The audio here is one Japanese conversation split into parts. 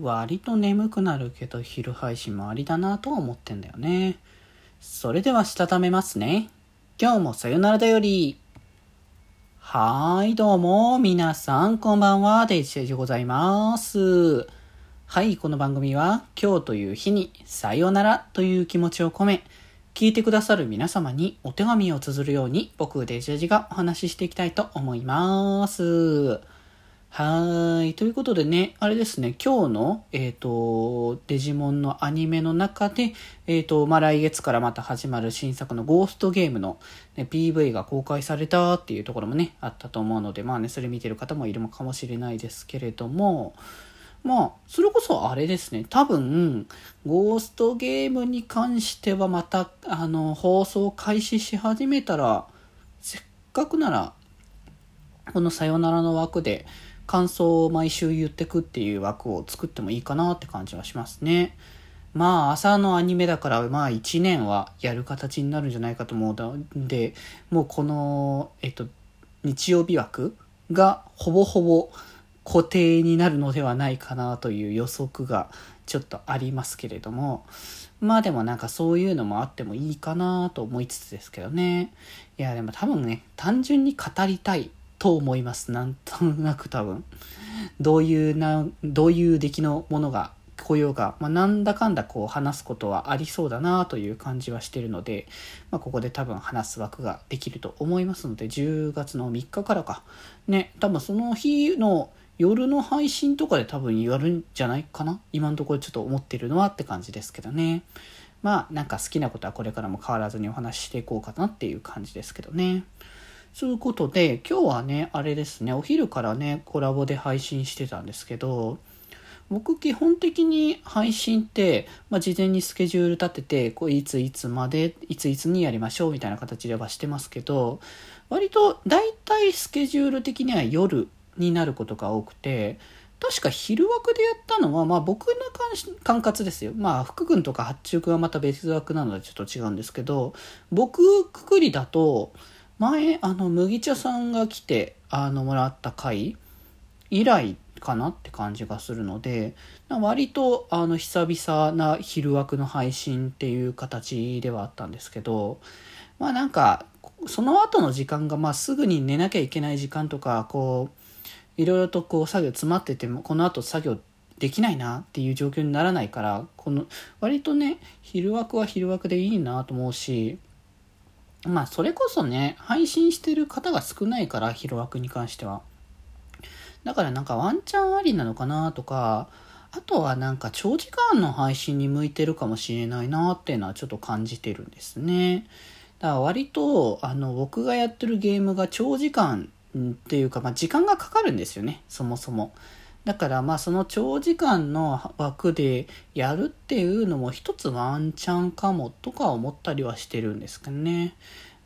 割と眠くなるけど昼配信もありだなとは思ってんだよね。それではしたためますね。今日もさよならだより。はーい、どうも、皆さん、こんばんは、デジェでございます。はい、この番組は、今日という日に、さよならという気持ちを込め、聞いてくださる皆様にお手紙を綴るように、僕、デジェジがお話ししていきたいと思います。はい。ということでね、あれですね、今日の、えっ、ー、と、デジモンのアニメの中で、えっ、ー、と、まあ、来月からまた始まる新作のゴーストゲームの、ね、PV が公開されたっていうところもね、あったと思うので、まあね、それ見てる方もいるのかもしれないですけれども、まあ、それこそあれですね、多分、ゴーストゲームに関してはまた、あの、放送開始し始めたら、せっかくなら、このさよならの枠で、感想を毎週言ってくっていう枠を作ってもいいかなって感じはしますね。まあ朝のアニメだからまあ1年はやる形になるんじゃないかと思うんで、もうこの、えっと、日曜日枠がほぼほぼ固定になるのではないかなという予測がちょっとありますけれども、まあでもなんかそういうのもあってもいいかなと思いつつですけどね。いやでも多分ね、単純に語りたいと思います。なんとなく多分。どういうな、どういう出来のものが来ようが、まあ、なんだかんだこう話すことはありそうだなという感じはしてるので、まあ、ここで多分話す枠ができると思いますので、10月の3日からか。ね、多分その日の夜の配信とかで多分言われるんじゃないかな今のところちょっと思ってるのはって感じですけどね。まあなんか好きなことはこれからも変わらずにお話ししていこうかなっていう感じですけどね。そういうことで、今日はね、あれですね、お昼からね、コラボで配信してたんですけど、僕基本的に配信って、まあ、事前にスケジュール立てて、こういついつまで、いついつにやりましょうみたいな形ではしてますけど、割と大体スケジュール的には夜になることが多くて、確か昼枠でやったのは、まあ僕の管轄ですよ。まあ福君とか八中君はまた別枠なのでちょっと違うんですけど、僕くくりだと、前、あの、麦茶さんが来て、あの、もらった回以来かなって感じがするので、割と、あの、久々な昼枠の配信っていう形ではあったんですけど、まあなんか、その後の時間が、まあすぐに寝なきゃいけない時間とか、こう、いろいろとこう作業詰まってても、この後作業できないなっていう状況にならないから、この、割とね、昼枠は昼枠でいいなと思うし、まあそれこそね、配信してる方が少ないから、ヒロアクに関しては。だからなんかワンチャンありなのかなとか、あとはなんか長時間の配信に向いてるかもしれないなっていうのはちょっと感じてるんですね。だから割と、あの、僕がやってるゲームが長時間っていうか、まあ時間がかかるんですよね、そもそも。だからまあその長時間の枠でやるっていうのも一つワンチャンかもとか思ったりはしてるんですけどね。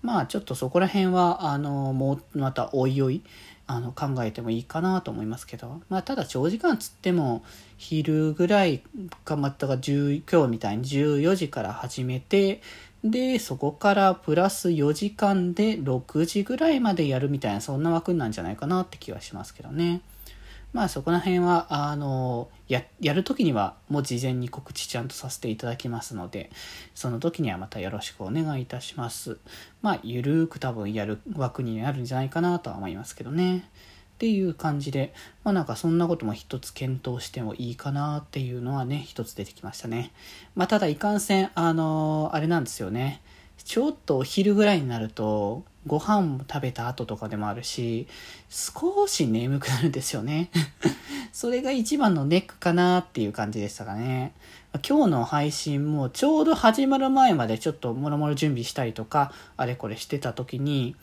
まあちょっとそこら辺はあのもうまたおいおいあの考えてもいいかなと思いますけど、まあただ長時間つっても昼ぐらいかまったが10今日みたいに14時から始めてでそこからプラス4時間で6時ぐらいまでやるみたいなそんな枠なんじゃないかなって気はしますけどね。まあそこら辺は、あの、や、やるときにはもう事前に告知ちゃんとさせていただきますので、その時にはまたよろしくお願いいたします。まあ、ゆるーく多分やる枠になるんじゃないかなとは思いますけどね。っていう感じで、まあなんかそんなことも一つ検討してもいいかなっていうのはね、一つ出てきましたね。まあただいかんせん、あの、あれなんですよね。ちょっとお昼ぐらいになると、ご飯も食べた後とかでもあるし、少し眠くなるんですよね。それが一番のネックかなっていう感じでしたかね。今日の配信もちょうど始まる前までちょっともろもろ準備したりとか、あれこれしてた時に、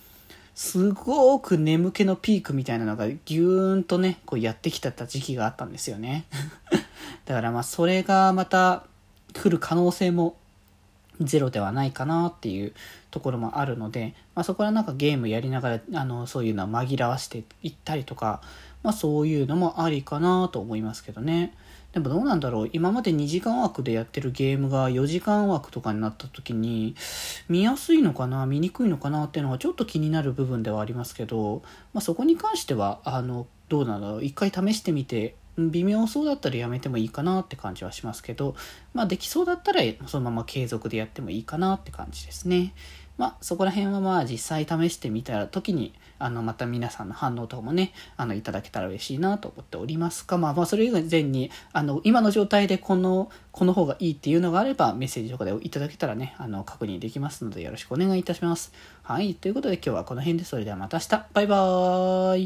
すごく眠気のピークみたいなのがギューンとね、こうやってきた時期があったんですよね。だからまあそれがまた来る可能性もゼロではないかなっていうところもあるので、まあ、そこはなんかゲームやりながらあのそういうのは紛らわしていったりとか、まあ、そういうのもありかなと思いますけどね。でもどうなんだろう。今まで2時間枠でやってるゲームが4時間枠とかになった時に見やすいのかな見にくいのかなっていうのがちょっと気になる部分ではありますけど、まあ、そこに関してはあのどうなんだろう。一回試してみて微妙そうだったらやめてもいいかなって感じはしますけど、まあできそうだったらそのまま継続でやってもいいかなって感じですね。まあそこら辺はまあ実際試してみた時に、あのまた皆さんの反応とかもね、あのいただけたら嬉しいなと思っておりますが、まあまあそれ以前に、あの今の状態でこの、この方がいいっていうのがあればメッセージとかでいただけたらね、あの確認できますのでよろしくお願いいたします。はい。ということで今日はこの辺でそれではまた明日。バイバーイ。